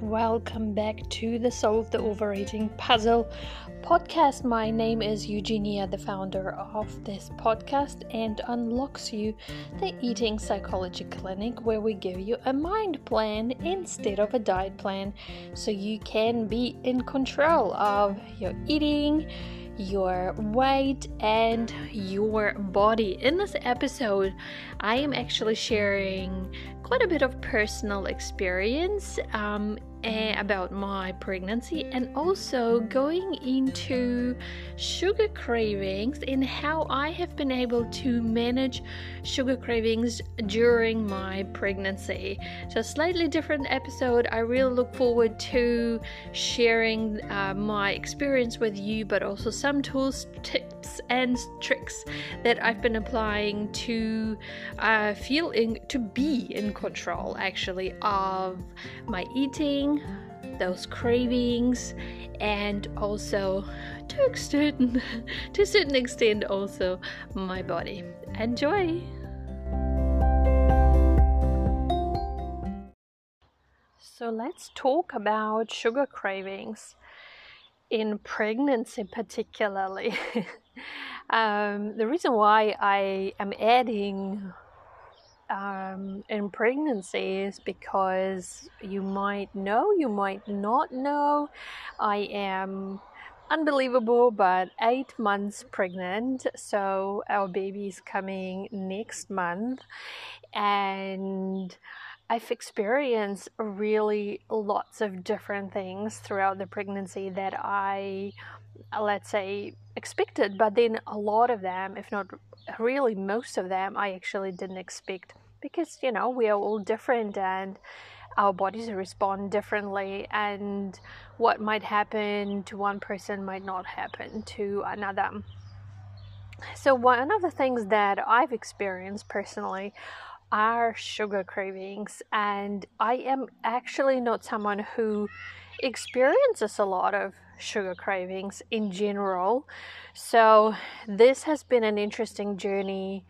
welcome back to the Solve the Overeating Puzzle podcast. My name is Eugenia, the founder of this podcast, and Unloxu, the Eating Psychology Clinic, where we give you a mind plan instead of a diet plan so you can be in control of your eating your weight and your body. In this episode, I am actually sharing quite a bit of personal experience um, about my pregnancy and also going into sugar cravings and how I have been able to manage sugar cravings during my pregnancy. So, slightly different episode. I really look forward to sharing uh, my experience with you, but also some tools, tips, and tricks that I've been applying to uh, feel in to be in control actually of my eating those cravings and also to extent to a certain extent also my body. Enjoy! So let's talk about sugar cravings in pregnancy particularly. Um, the reason why i am adding um, in pregnancy is because you might know, you might not know. I am unbelievable, but eight months pregnant, so our baby is coming next month, and I've experienced really lots of different things throughout the pregnancy that I, let's say, expected, but then a lot of them, if not really most of them I actually didn't expect because you know we are all different and our bodies respond differently and what might happen to one person might not happen to another. So one of the things that I've experienced personally are sugar cravings and I am actually not someone who experiences a lot of sugar cravings in general. So, this has been an interesting journey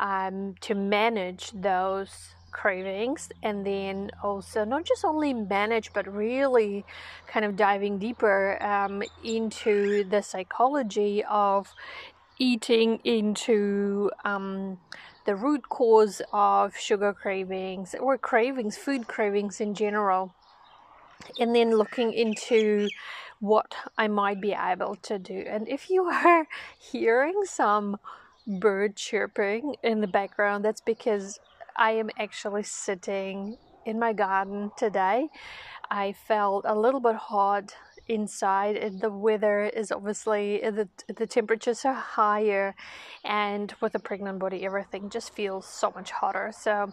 um, to manage those cravings and then also not just only manage but really kind of diving deeper um, into the psychology of eating into um, the root cause of sugar cravings or cravings food cravings in general and then looking into what I might be able to do. And if you are hearing some bird chirping in the background, that's because I am actually sitting in my garden today. I felt a little bit hot inside and the weather is obviously the the temperatures are higher and with a pregnant body everything just feels so much hotter so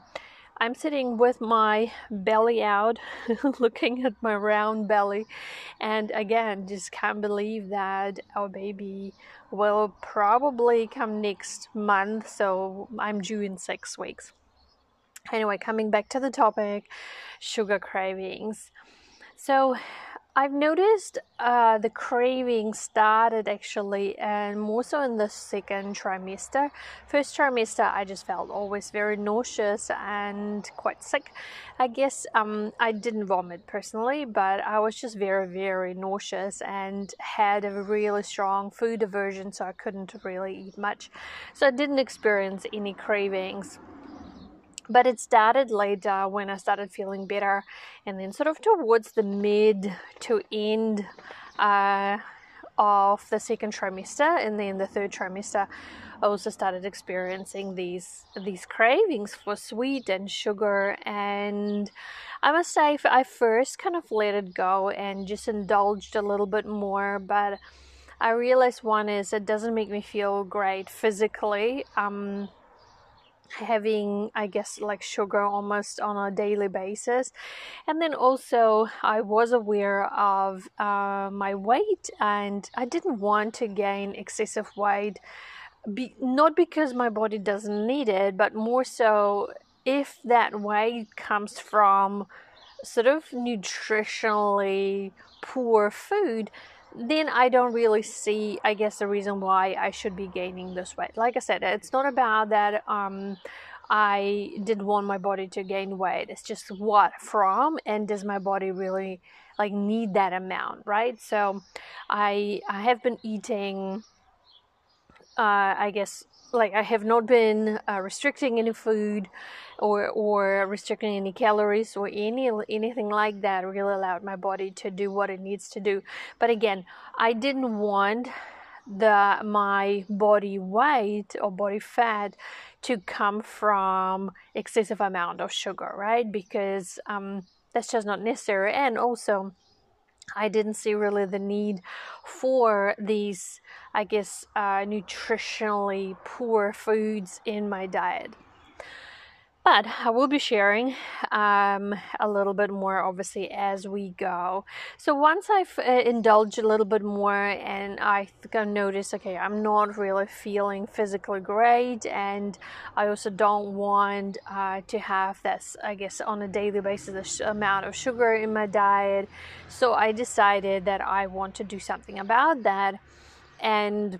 I'm sitting with my belly out, looking at my round belly, and again, just can't believe that our baby will probably come next month. So I'm due in six weeks. Anyway, coming back to the topic sugar cravings. So, I've noticed uh, the craving started actually, and more so in the second trimester. First trimester, I just felt always very nauseous and quite sick. I guess um, I didn't vomit personally, but I was just very, very nauseous and had a really strong food aversion, so I couldn't really eat much. So I didn't experience any cravings but it started later when I started feeling better, and then sort of towards the mid to end uh, of the second trimester, and then the third trimester, I also started experiencing these these cravings for sweet and sugar, and I must say I first kind of let it go and just indulged a little bit more, but I realized one is it doesn't make me feel great physically. Um, having i guess like sugar almost on a daily basis. And then also i was aware of uh, my weight and i didn't want to gain excessive weight be, not because my body doesn't need it but more so if that weight comes from sort of nutritionally poor food then I don't really see, I guess, the reason why I should be gaining this weight. Like I said, it's not about that um, I didn't want my body to gain weight. It's just what from and does my body really like need that amount, right? So I I have been eating uh, I guess like I have not been uh, restricting any food or or restricting any calories or any anything like that really allowed my body to do what it needs to do. But again I didn't want the my body weight or body fat to come from excessive amount of sugar right? Because um, that's just not necessary. And also I didn't see really the need for these, I guess, uh, nutritionally poor foods in my diet. But I will be sharing um, a little bit more, obviously, as we go. So once I've uh, indulged a little bit more, and I think I noticed, okay, I'm not really feeling physically great, and I also don't want uh, to have this, I guess, on a daily basis, the sh- amount of sugar in my diet. So I decided that I want to do something about that, and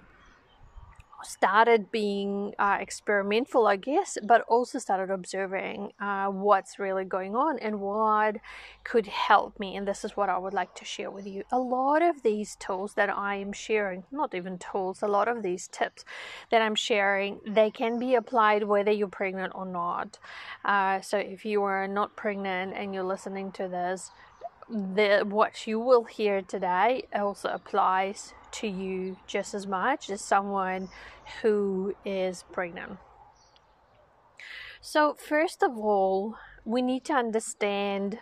started being uh, experimental, I guess, but also started observing uh, what's really going on and what could help me. And this is what I would like to share with you. A lot of these tools that I am sharing, not even tools, a lot of these tips that I'm sharing, they can be applied whether you're pregnant or not. Uh, so if you are not pregnant and you're listening to this, the what you will hear today also applies to you just as much as someone who is pregnant. So, first of all, we need to understand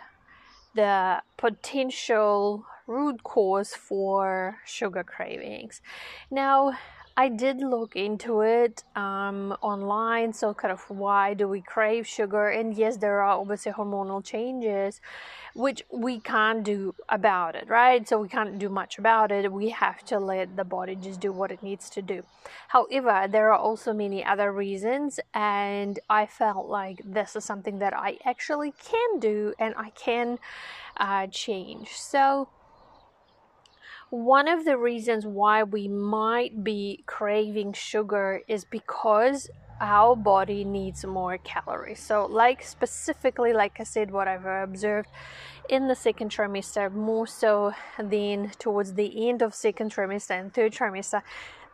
the potential root cause for sugar cravings. Now, I did look into it um, online, so kind of why do we crave sugar? And yes, there are obviously hormonal changes, which we can't do about it, right? So we can't do much about it. We have to let the body just do what it needs to do. However, there are also many other reasons, and I felt like this is something that I actually can do and I can uh, change. So one of the reasons why we might be craving sugar is because our body needs more calories. So, like specifically, like I said, what I've observed in the second trimester, more so than towards the end of second trimester and third trimester,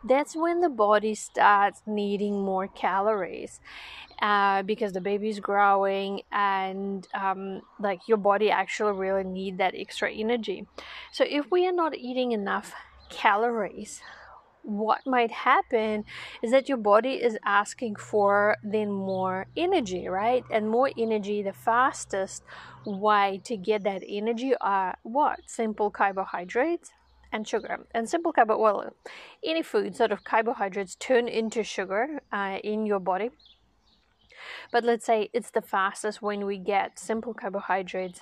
that's when the body starts needing more calories uh, because the baby's growing and um, like your body actually really need that extra energy so if we are not eating enough calories what might happen is that your body is asking for then more energy right and more energy the fastest way to get that energy are what simple carbohydrates and sugar. And simple carbo, well, any food sort of carbohydrates turn into sugar uh, in your body. But let's say it's the fastest when we get simple carbohydrates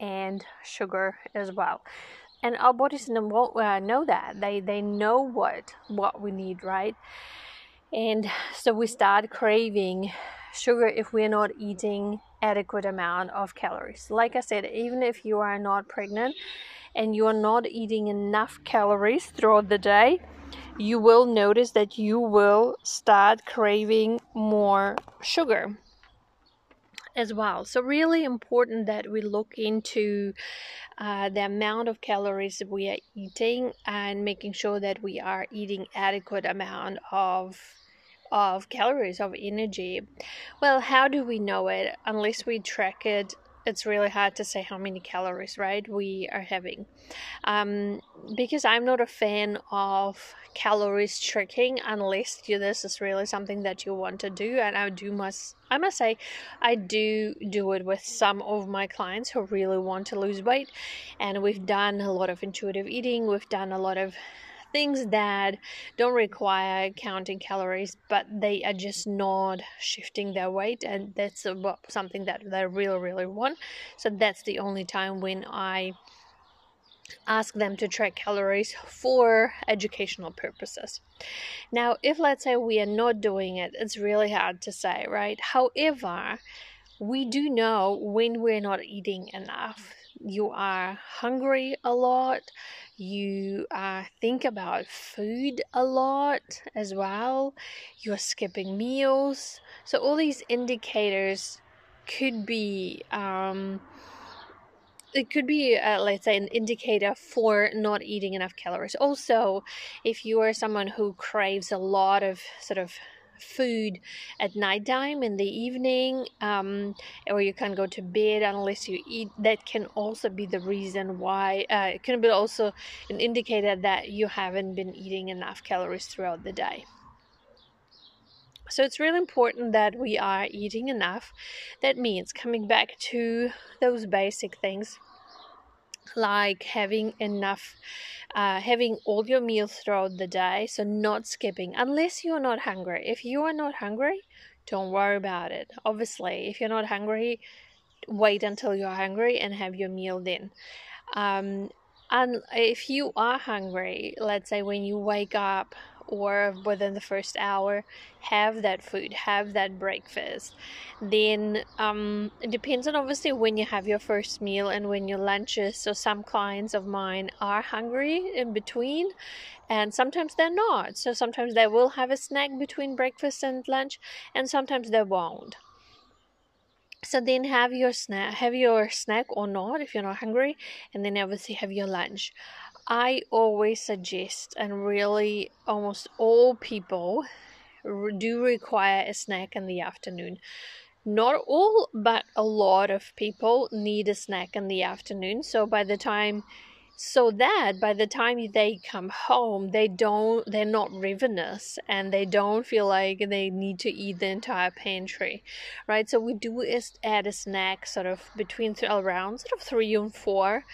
and sugar as well. And our bodies know, uh, know that they they know what what we need, right? And so we start craving sugar if we're not eating adequate amount of calories. Like I said, even if you are not pregnant, and you are not eating enough calories throughout the day, you will notice that you will start craving more sugar as well. So, really important that we look into uh, the amount of calories we are eating and making sure that we are eating adequate amount of of calories of energy. Well, how do we know it unless we track it it's really hard to say how many calories, right, we are having. Um, because I'm not a fan of calories tracking unless you, this is really something that you want to do. And I do must, I must say, I do do it with some of my clients who really want to lose weight. And we've done a lot of intuitive eating, we've done a lot of things that don't require counting calories, but they are just not shifting their weight, and that's something that they really, really want. So that's the only time when I ask them to track calories for educational purposes. Now, if let's say we are not doing it, it's really hard to say, right? However, we do know when we're not eating enough. You are hungry a lot, you uh, think about food a lot as well, you're skipping meals. So, all these indicators could be. Um, it could be uh, let's say an indicator for not eating enough calories also if you are someone who craves a lot of sort of food at nighttime in the evening um, or you can't go to bed unless you eat. That can also be the reason why uh, it can be also an indicator that you haven't been eating enough calories throughout the day. So it's really important that we are eating enough. That means coming back to those basic things like having enough uh, having all your meals throughout the day so not skipping unless you're not hungry. If you are not hungry don't worry about it. Obviously if you're not hungry wait until you're hungry and have your meal then. Um, and if you are hungry let's say when you wake up or within the first hour have that food have that breakfast. Then um, it depends on obviously when you have your first meal and when your lunches. So some clients of mine are hungry in between and sometimes they're not. So sometimes they will have a snack between breakfast and lunch and sometimes they won't. So then have your snack have your snack or not if you're not hungry and then obviously have your lunch I always suggest, and really almost all people do require a snack in the afternoon. Not all, but a lot of people need a snack in the afternoon. So by the time so that by the time they come home they don't they're not ravenous and they don't feel like they need to eat the entire pantry right? So we do is add a snack sort of between th- around sort of three and four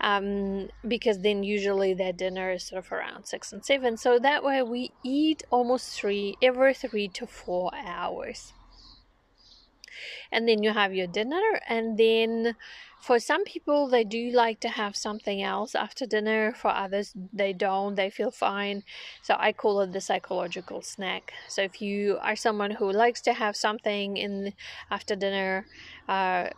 um, because then usually their dinner is sort of around six and seven. So that way we eat almost three every three to four hours. And then you have your dinner and then for some people they do like to have something else after dinner. For others they don't. They feel fine. So i call it the psychological snack. So if you are someone who likes to have something in after dinner uh,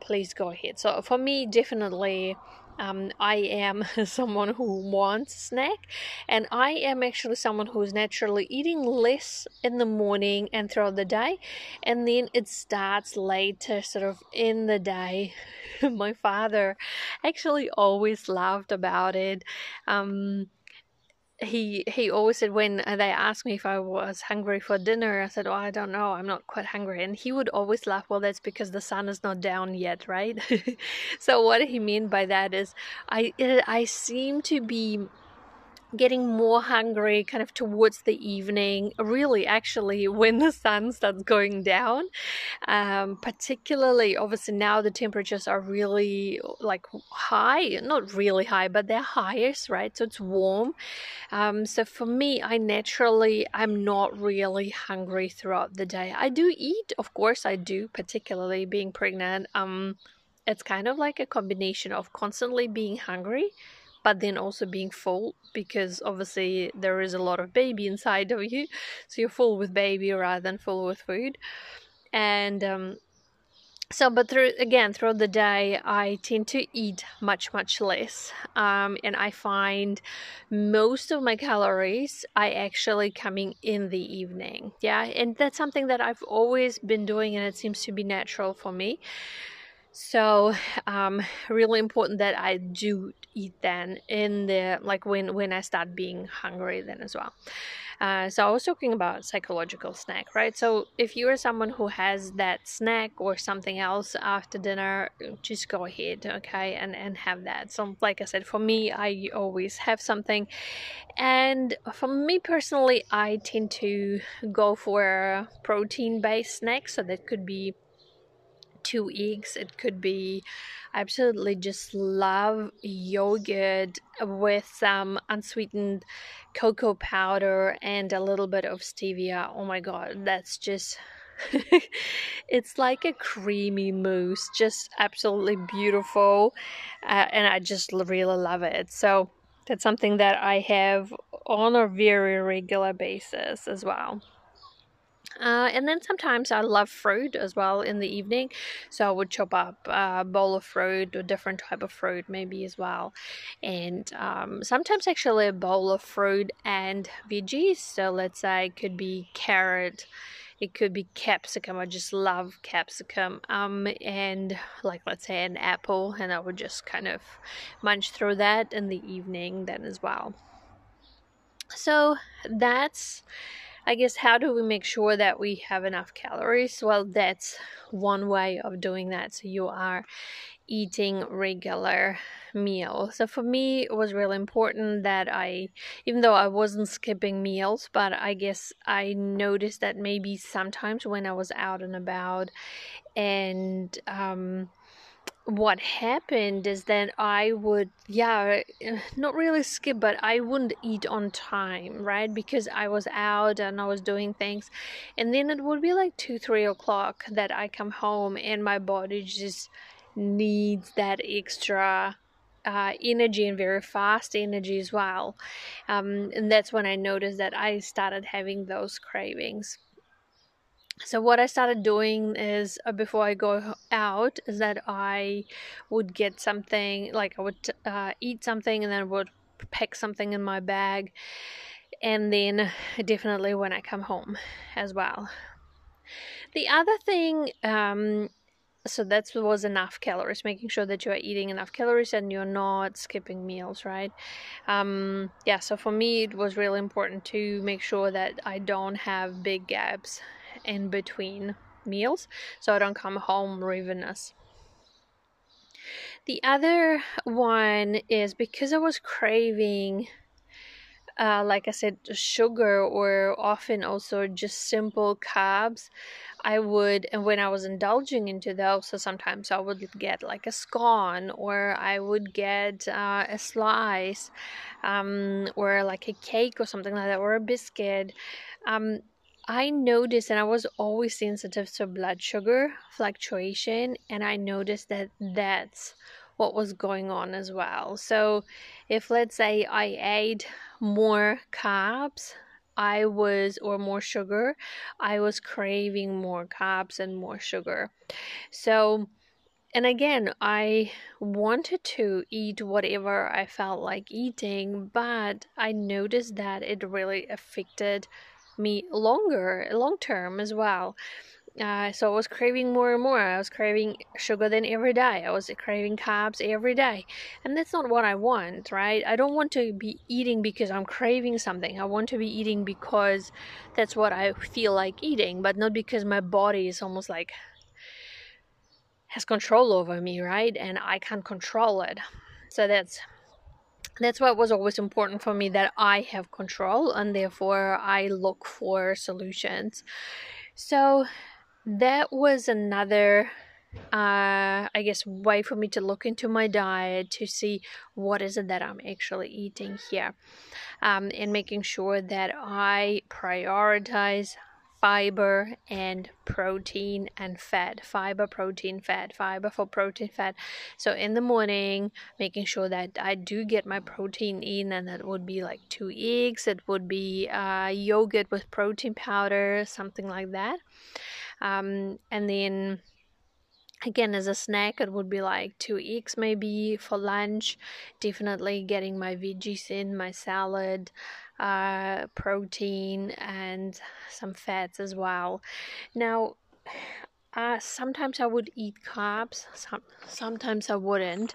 please go ahead. So for me definitely um, I am someone who wants snack, and I am actually someone who's naturally eating less in the morning and throughout the day, and then it starts later, sort of in the day. My father actually always laughed about it. Um, he he always said when they asked me if I was hungry for dinner, I said, "Oh, I don't know. I'm not quite hungry." And he would always laugh. Well, that's because the sun is not down yet, right? so what he mean by that is, I I seem to be getting more hungry kind of towards the evening really actually when the sun starts going down. Um, particularly obviously now the temperatures are really like high not really high but they're highest right? So it's warm. Um, so for me i naturally i'm not really hungry throughout the day. I do eat of course i do particularly being pregnant. Um, it's kind of like a combination of constantly being hungry but then also being full because obviously there is a lot of baby inside of you. So you're full with baby rather than full with food. And um, so but through again throughout the day i tend to eat much much less. Um, and i find most of my calories i actually coming in the evening. Yeah and that's something that i've always been doing and it seems to be natural for me so um, really important that i do eat then in the like when when i start being hungry then as well. Uh, so i was talking about psychological snack right? So if you are someone who has that snack or something else after dinner just go ahead okay and and have that. So like i said for me i always have something. And for me personally i tend to go for protein based snacks so that could be two eggs. It could be absolutely just love yogurt with some unsweetened cocoa powder and a little bit of stevia. Oh my god, that's just it's like a creamy mousse, just absolutely beautiful, uh, and I just really love it. So that's something that I have on a very regular basis as well. Uh, and then sometimes I love fruit as well in the evening, so I would chop up a bowl of fruit or different type of fruit maybe as well, and um, sometimes actually a bowl of fruit and veggies. So let's say it could be carrot, it could be capsicum. I just love capsicum, um, and like let's say an apple, and I would just kind of munch through that in the evening then as well. So that's I guess how do we make sure that we have enough calories? Well, that's one way of doing that. So you are eating regular meals. So for me, it was really important that I, even though I wasn't skipping meals, but I guess I noticed that maybe sometimes when I was out and about and, um, what happened is that I would, yeah, not really skip, but I wouldn't eat on time, right? Because I was out and I was doing things. And then it would be like two, three o'clock that I come home and my body just needs that extra uh, energy and very fast energy as well. Um, and that's when I noticed that I started having those cravings so what i started doing is uh, before i go out is that i would get something like i would uh, eat something and then would pack something in my bag and then definitely when i come home as well. The other thing um, so that was enough calories making sure that you are eating enough calories and you're not skipping meals right? Um, yeah so for me it was really important to make sure that i don't have big gaps in between meals so I don't come home ravenous. The other one is because I was craving, uh, like I said, sugar or often also just simple carbs. I would, and when I was indulging into those, so sometimes I would get like a scone or I would get uh, a slice um, or like a cake or something like that or a biscuit. Um, I noticed, and I was always sensitive to blood sugar fluctuation, and I noticed that that's what was going on as well. So, if let's say I ate more carbs, I was, or more sugar, I was craving more carbs and more sugar. So, and again, I wanted to eat whatever I felt like eating, but I noticed that it really affected me longer, long term as well. Uh, so I was craving more and more. I was craving sugar then every day. I was craving carbs every day. And that's not what I want, right? I don't want to be eating because I'm craving something. I want to be eating because that's what I feel like eating, but not because my body is almost like has control over me, right? And I can't control it. So that's that's what was always important for me that I have control and therefore I look for solutions. So that was another uh, I guess way for me to look into my diet to see what is it that I'm actually eating here, um, and making sure that I prioritize fiber and protein and fat fiber protein fat fiber for protein fat. So in the morning making sure that i do get my protein in and that would be like two eggs it would be uh, yogurt with protein powder something like that. Um, and then again as a snack it would be like two eggs maybe for lunch definitely getting my veggies in my salad uh, protein and some fats as well. Now, uh, sometimes I would eat carbs, some, sometimes I wouldn't.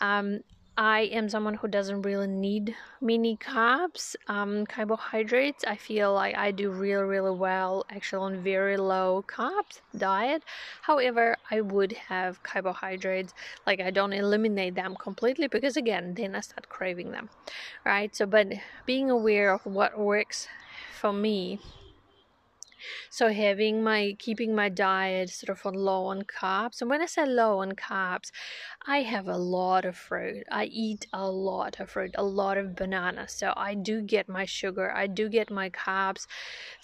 Um, I am someone who doesn't really need many carbs, um, carbohydrates. I feel like I do really, really well actually on very low carbs diet. However, I would have carbohydrates. Like I don't eliminate them completely because again, then I start craving them, right? So, but being aware of what works for me so having my keeping my diet sort of on low on carbs. And when I say low on carbs, I have a lot of fruit. I eat a lot of fruit, a lot of bananas. So I do get my sugar, I do get my carbs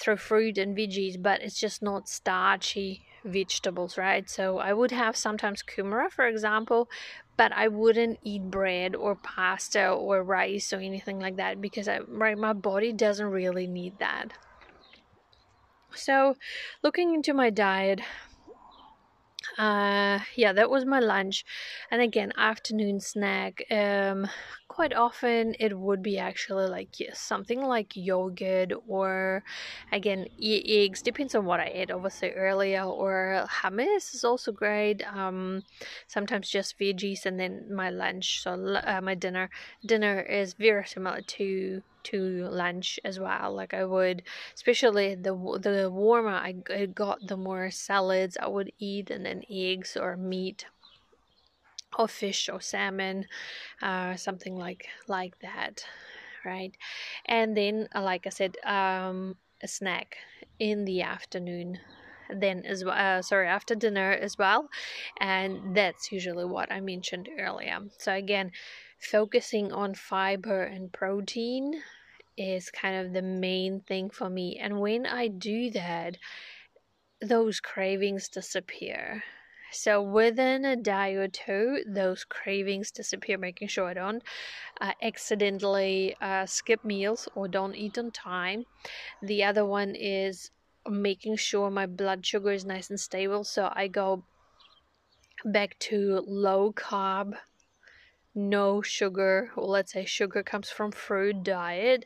through fruit and veggies, but it's just not starchy vegetables, right? So I would have sometimes kumara, for example, but I wouldn't eat bread or pasta or rice or anything like that because I, right, my body doesn't really need that. So, looking into my diet, uh yeah that was my lunch. And again afternoon snack um quite often it would be actually like something like yogurt or again e- eggs depends on what i ate obviously earlier or hummus is also great um sometimes just veggies and then my lunch. So uh, my dinner dinner is very similar to to lunch as well. Like I would, especially the the warmer I got, the more salads I would eat, and then eggs or meat, or fish or salmon, uh, something like like that, right? And then, uh, like I said, um, a snack in the afternoon then as well uh, sorry after dinner as well and that's usually what i mentioned earlier so again focusing on fiber and protein is kind of the main thing for me. And when I do that, those cravings disappear. So within a day or two, those cravings disappear, making sure I don't uh, accidentally uh, skip meals or don't eat on time. The other one is making sure my blood sugar is nice and stable. So I go back to low carb no sugar, let's say sugar comes from fruit diet,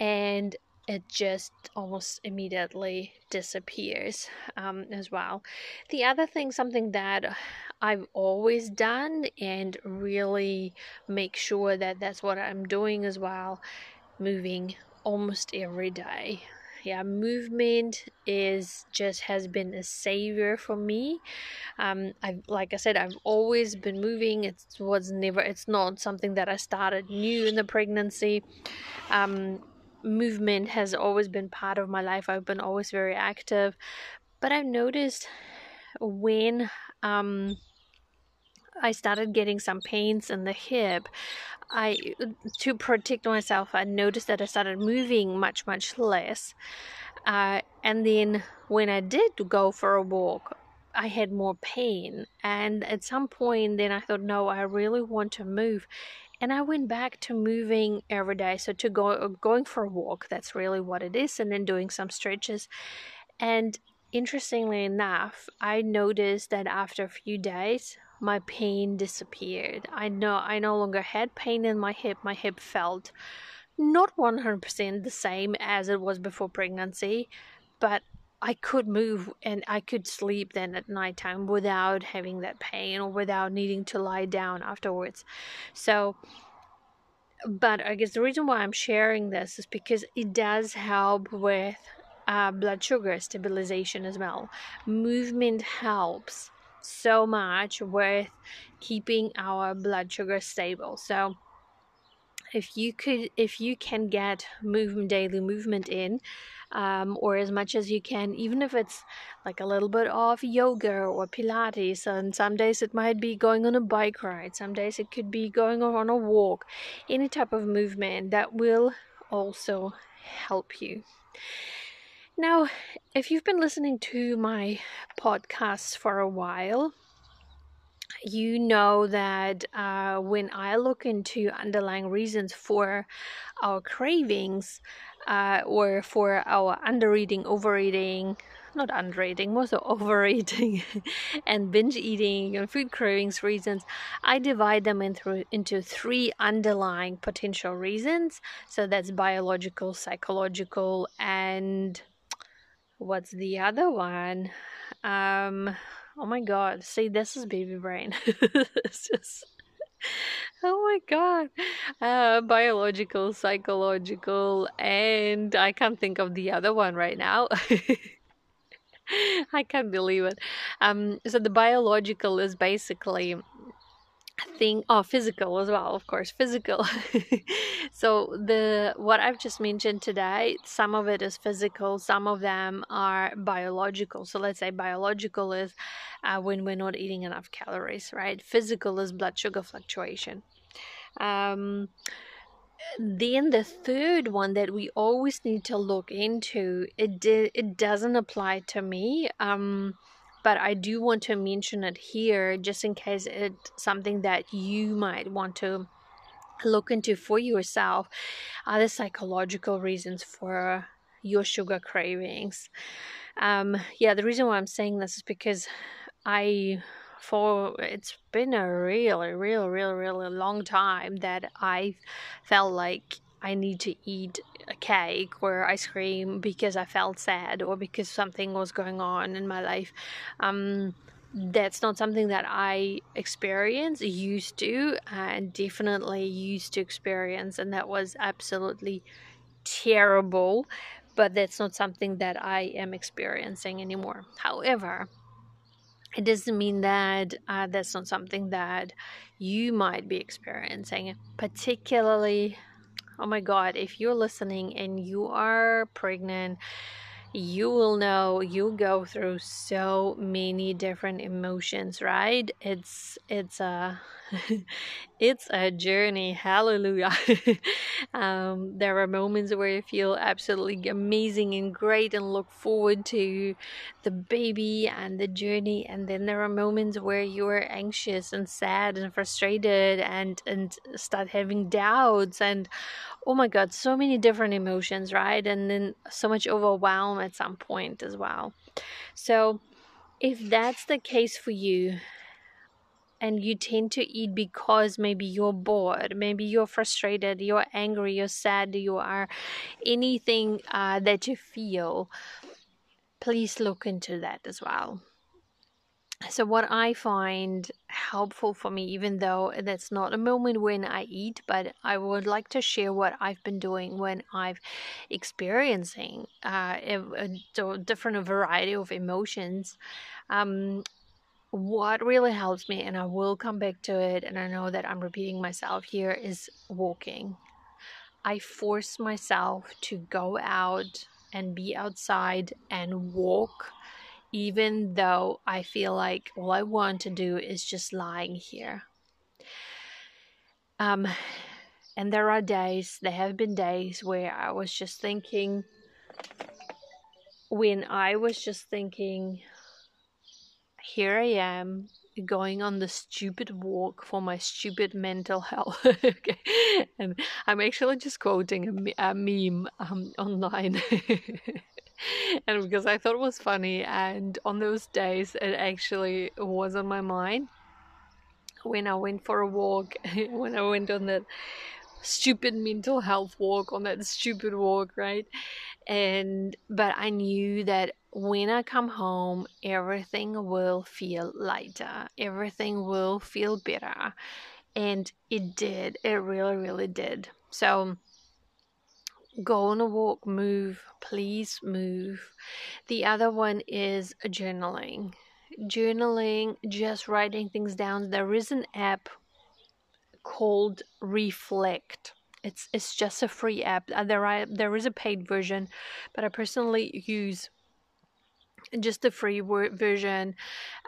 and it just almost immediately disappears um, as well. The other thing, something that I've always done and really make sure that that's what I'm doing as well, moving almost every day yeah movement is just has been a savior for me. Um i like i said i've always been moving. It was never it's not something that i started new in the pregnancy. Um movement has always been part of my life. I've been always very active. But i've noticed when um I started getting some pains in the hip. I to protect myself, I noticed that I started moving much much less. Uh, and then when I did go for a walk, I had more pain. And at some point, then I thought, no, I really want to move. And I went back to moving every day. So to go going for a walk, that's really what it is, and then doing some stretches. And interestingly enough, I noticed that after a few days, my pain disappeared. I know I no longer had pain in my hip. My hip felt not 100% the same as it was before pregnancy, but I could move and I could sleep then at nighttime without having that pain or without needing to lie down afterwards. So, but I guess the reason why I'm sharing this is because it does help with uh, blood sugar stabilization as well. Movement helps so much with keeping our blood sugar stable. So if you could if you can get movement daily movement in um, or as much as you can even if it's like a little bit of yoga or pilates and some days it might be going on a bike ride some days it could be going on a walk any type of movement that will also help you now, if you've been listening to my podcasts for a while, you know that uh, when I look into underlying reasons for our cravings uh, or for our undereating, overeating, not undereating, more so overeating and binge eating and food cravings reasons, I divide them into, into three underlying potential reasons. So that's biological, psychological, and what's the other one? Um, oh my god, see, this is baby brain. it's just, oh my god, uh, biological, psychological, and I can't think of the other one right now. I can't believe it. Um, so the biological is basically thing oh physical as well of course physical. So the what i've just mentioned today some of it is physical some of them are biological. So let's say biological is uh, when we're not eating enough calories right? Physical is blood sugar fluctuation. Um, then the third one that we always need to look into it it doesn't apply to me um but I do want to mention it here just in case it's something that you might want to look into for yourself. Other psychological reasons for your sugar cravings. Um, yeah, the reason why I'm saying this is because I for it's been a really, really, really, really long time that I felt like I need to eat a cake or ice cream because I felt sad or because something was going on in my life. Um, that's not something that I experience, used to, and definitely used to experience, and that was absolutely terrible. But that's not something that I am experiencing anymore. However, it doesn't mean that uh, that's not something that you might be experiencing, particularly. Oh my God, if you're listening and you are pregnant, you will know you go through so many different emotions right? It's it's a it's a journey. Hallelujah. Um, there are moments where you feel absolutely amazing and great and look forward to the baby and the journey and then there are moments where you are anxious and sad and frustrated and and start having doubts and oh my god so many different emotions right? And then so much overwhelm at some point as well. So if that's the case for you and you tend to eat because maybe you're bored maybe you're frustrated you're angry you're sad you are anything uh, that you feel please look into that as well so what i find helpful for me even though that's not a moment when i eat but i would like to share what i've been doing when i've experiencing uh, a, a different variety of emotions um, what really helps me and i will come back to it and i know that i'm repeating myself here is walking. I force myself to go out and be outside and walk even though I feel like all I want to do is just lying here. Um, and there are days, there have been days where I was just thinking, when I was just thinking, here I am going on the stupid walk for my stupid mental health. okay. And I'm actually just quoting a, a meme um, online. and because I thought it was funny, and on those days it actually was on my mind when I went for a walk, when I went on that stupid mental health walk, on that stupid walk, right? And but I knew that when I come home, everything will feel lighter, everything will feel better. And it did, it really, really did. So, go on a walk, move, please move. The other one is journaling. Journaling, just writing things down. There is an app called Reflect. It's it's just a free app. Uh, there are there is a paid version, but I personally use just the free version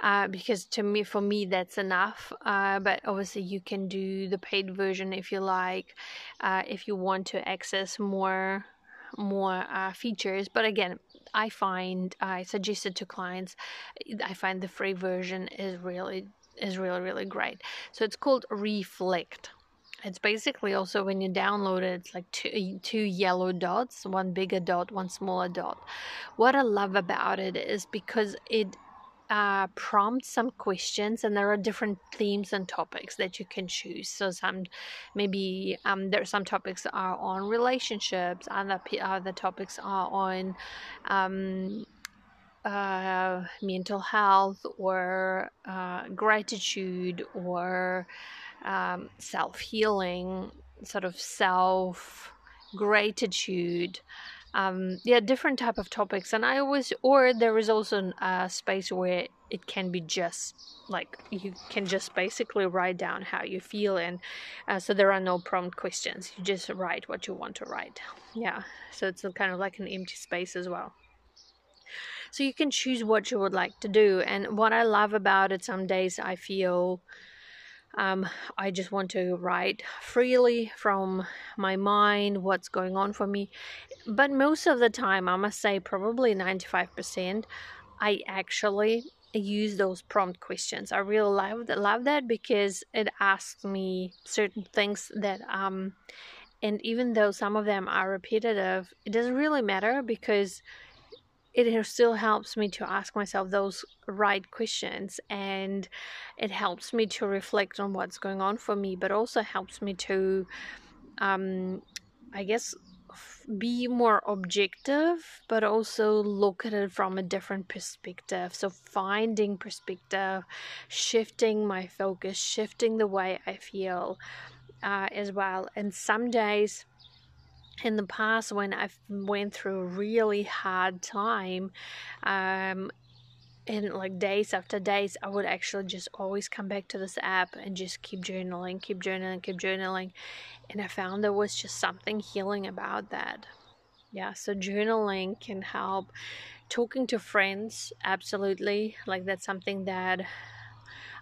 uh, because to me for me that's enough uh, but obviously you can do the paid version if you like uh, if you want to access more more uh, features but again i find i suggested to clients i find the free version is really is really really great. So it's called reflect it's basically also when you download it, it's like two, two yellow dots, one bigger dot, one smaller dot. What I love about it is because it uh, prompts some questions and there are different themes and topics that you can choose so some maybe um, there are some topics are on relationships other other topics are on um, uh, mental health or uh, gratitude or um, self healing, sort of self gratitude. Um, yeah, different type of topics, and I always, or there is also a space where it can be just like you can just basically write down how you feel, and uh, so there are no prompt questions. You just write what you want to write. Yeah, so it's kind of like an empty space as well. So you can choose what you would like to do, and what I love about it, some days I feel um, I just want to write freely from my mind what's going on for me. But most of the time, I must say, probably 95%, I actually use those prompt questions. I really love that, love that because it asks me certain things that um, and even though some of them are repetitive, it doesn't really matter because it still helps me to ask myself those right questions and it helps me to reflect on what's going on for me, but also helps me to, um, I guess, be more objective but also look at it from a different perspective so finding perspective shifting my focus shifting the way i feel uh, as well. And some days in the past when I've went through a really hard time, um, and like days after days, I would actually just always come back to this app and just keep journaling, keep journaling, keep journaling. And I found there was just something healing about that. Yeah, so journaling can help. Talking to friends, absolutely. Like that's something that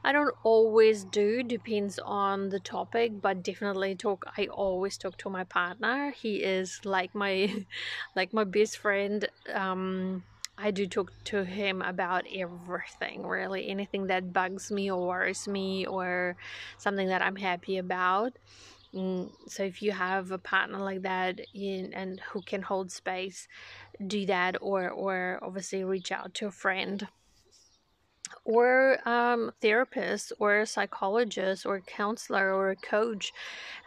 I don't always do, depends on the topic, but definitely talk I always talk to my partner. He is like my like my best friend. Um I do talk to him about everything, really. Anything that bugs me or worries me or something that I'm happy about. Mm, so if you have a partner like that in, and who can hold space, do that or or obviously reach out to a friend or um, therapist or a psychologist or a counselor or a coach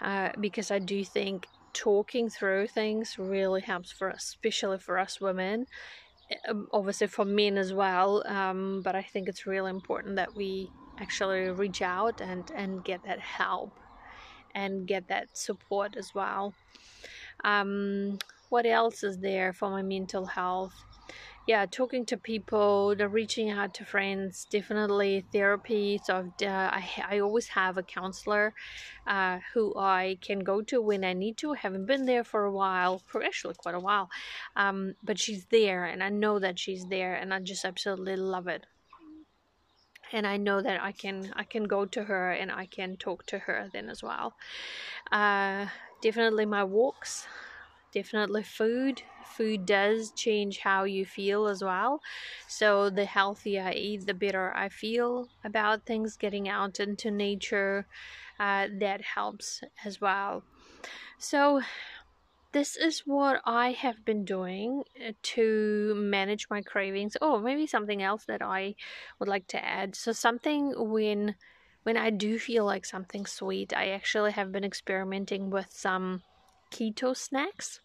uh, because I do think talking through things really helps for us, especially for us women. Um, obviously, for men as well, um, but I think it's really important that we actually reach out and, and get that help and get that support as well. Um, what else is there for my mental health? Yeah, talking to people, the reaching out to friends, definitely therapy. So uh, I, I always have a counselor uh, who I can go to when I need to. I haven't been there for a while, for actually quite a while, um, but she's there, and I know that she's there, and I just absolutely love it. And I know that I can I can go to her and I can talk to her then as well. Uh, definitely my walks definitely food food does change how you feel as well so the healthier i eat the better i feel about things getting out into nature uh, that helps as well so this is what I have been doing uh, to manage my cravings. Oh, maybe something else that I would like to add. So something when when I do feel like something sweet, I actually have been experimenting with some keto snacks.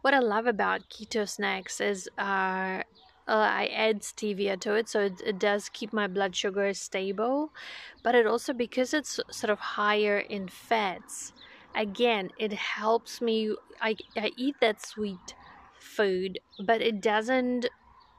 What I love about keto snacks is uh, uh, I add stevia to it, so it, it, does keep my blood sugar stable. But it also, because it's sort of higher in fats, again, it helps me. I, I eat that sweet food, but it doesn't,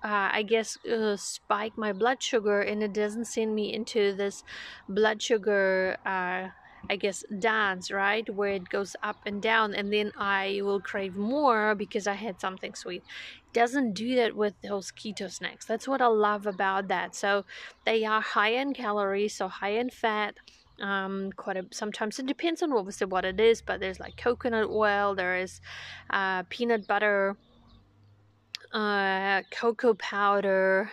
uh, I guess, uh, spike my blood sugar and it doesn't send me into this blood sugar uh, I guess, dance, right? Where it goes up and down, and then I will crave more because I had something sweet. It doesn't do that with those keto snacks. That's what I love about that. So they are high in calories, so high in fat. Um, quite a, sometimes it depends on obviously what it is, but there's like coconut oil, there is uh, peanut butter, uh, cocoa powder,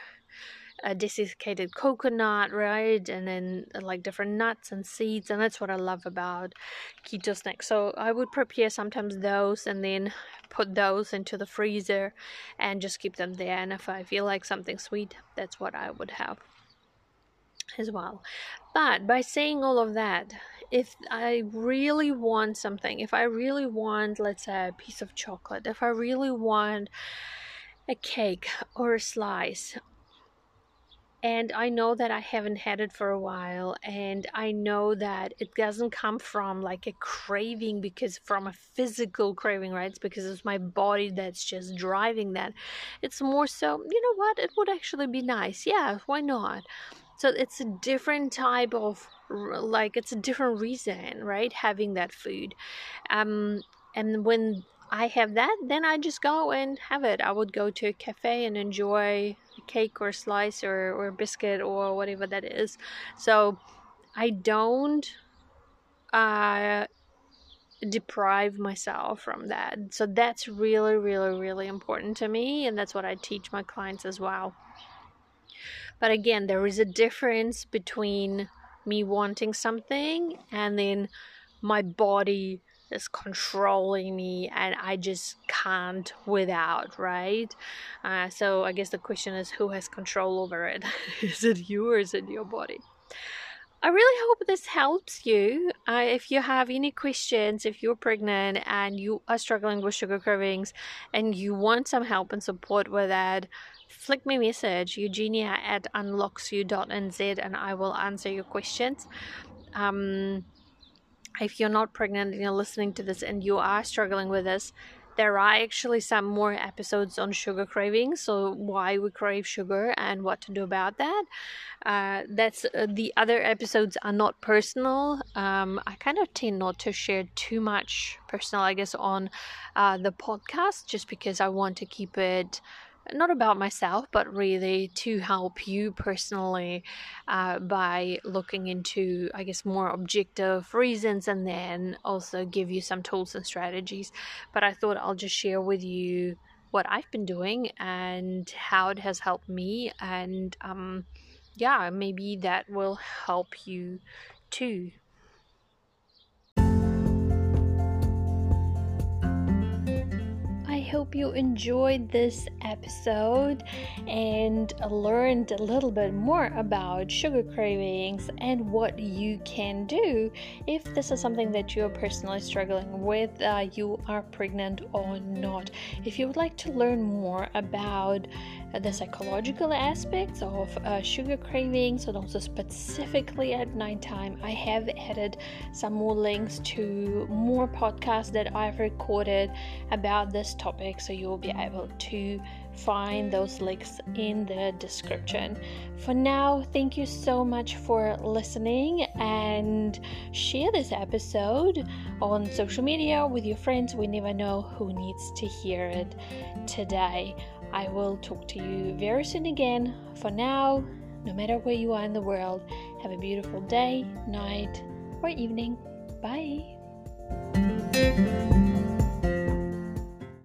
a desiccated coconut, right? And then uh, like different nuts and seeds, and that's what I love about keto snacks. So I would prepare sometimes those and then put those into the freezer and just keep them there. And if I feel like something sweet, that's what I would have as well. But by saying all of that, if I really want something, if I really want, let's say, a piece of chocolate, if I really want a cake or a slice and I know that I haven't had it for a while and I know that it doesn't come from like a craving because from a physical craving right? It's because it's my body that's just driving that. It's more so you know what? It would actually be nice. Yeah why not? So it's a different type of like it's a different reason right having that food. Um and when I have that, then I just go and have it. I would go to a cafe and enjoy cake or slice or, or biscuit or whatever that is. So I don't uh, deprive myself from that. So that's really, really, really important to me. And that's what I teach my clients as well. But again, there is a difference between me wanting something and then my body is controlling me and I just can't without, right? Uh, so I guess the question is who has control over it? is it you or is it your body? I really hope this helps you. Uh, if you have any questions, if you're pregnant and you are struggling with sugar cravings and you want some help and support with that, flick me a message, eugenia at unloxu.nz, and I will answer your questions. Um, if you're not pregnant and you're listening to this and you are struggling with this, there are actually some more episodes on sugar cravings so why we crave sugar and what to do about that. Uh, that's uh, the other episodes are not personal. Um, i kind of tend not to share too much personal i guess on uh, the podcast just because i want to keep it not about myself, but really to help you personally uh, by looking into, I guess, more objective reasons and then also give you some tools and strategies. But I thought I'll just share with you what I've been doing and how it has helped me. And um, yeah, maybe that will help you too. Hope you enjoyed this episode and learned a little bit more about sugar cravings and what you can do if this is something that you're personally struggling with, uh, you are pregnant or not. If you would like to learn more about the psychological aspects of uh, sugar cravings and also specifically at nighttime, I have added some more links to more podcasts that I've recorded about this topic so you'll be able to find those links in the description. For now, thank you so much for listening and share this episode on social media with your friends. We never know who needs to hear it today. I will talk to you very soon again. For now, no matter where you are in the world, have a beautiful day, night, or evening. Bye.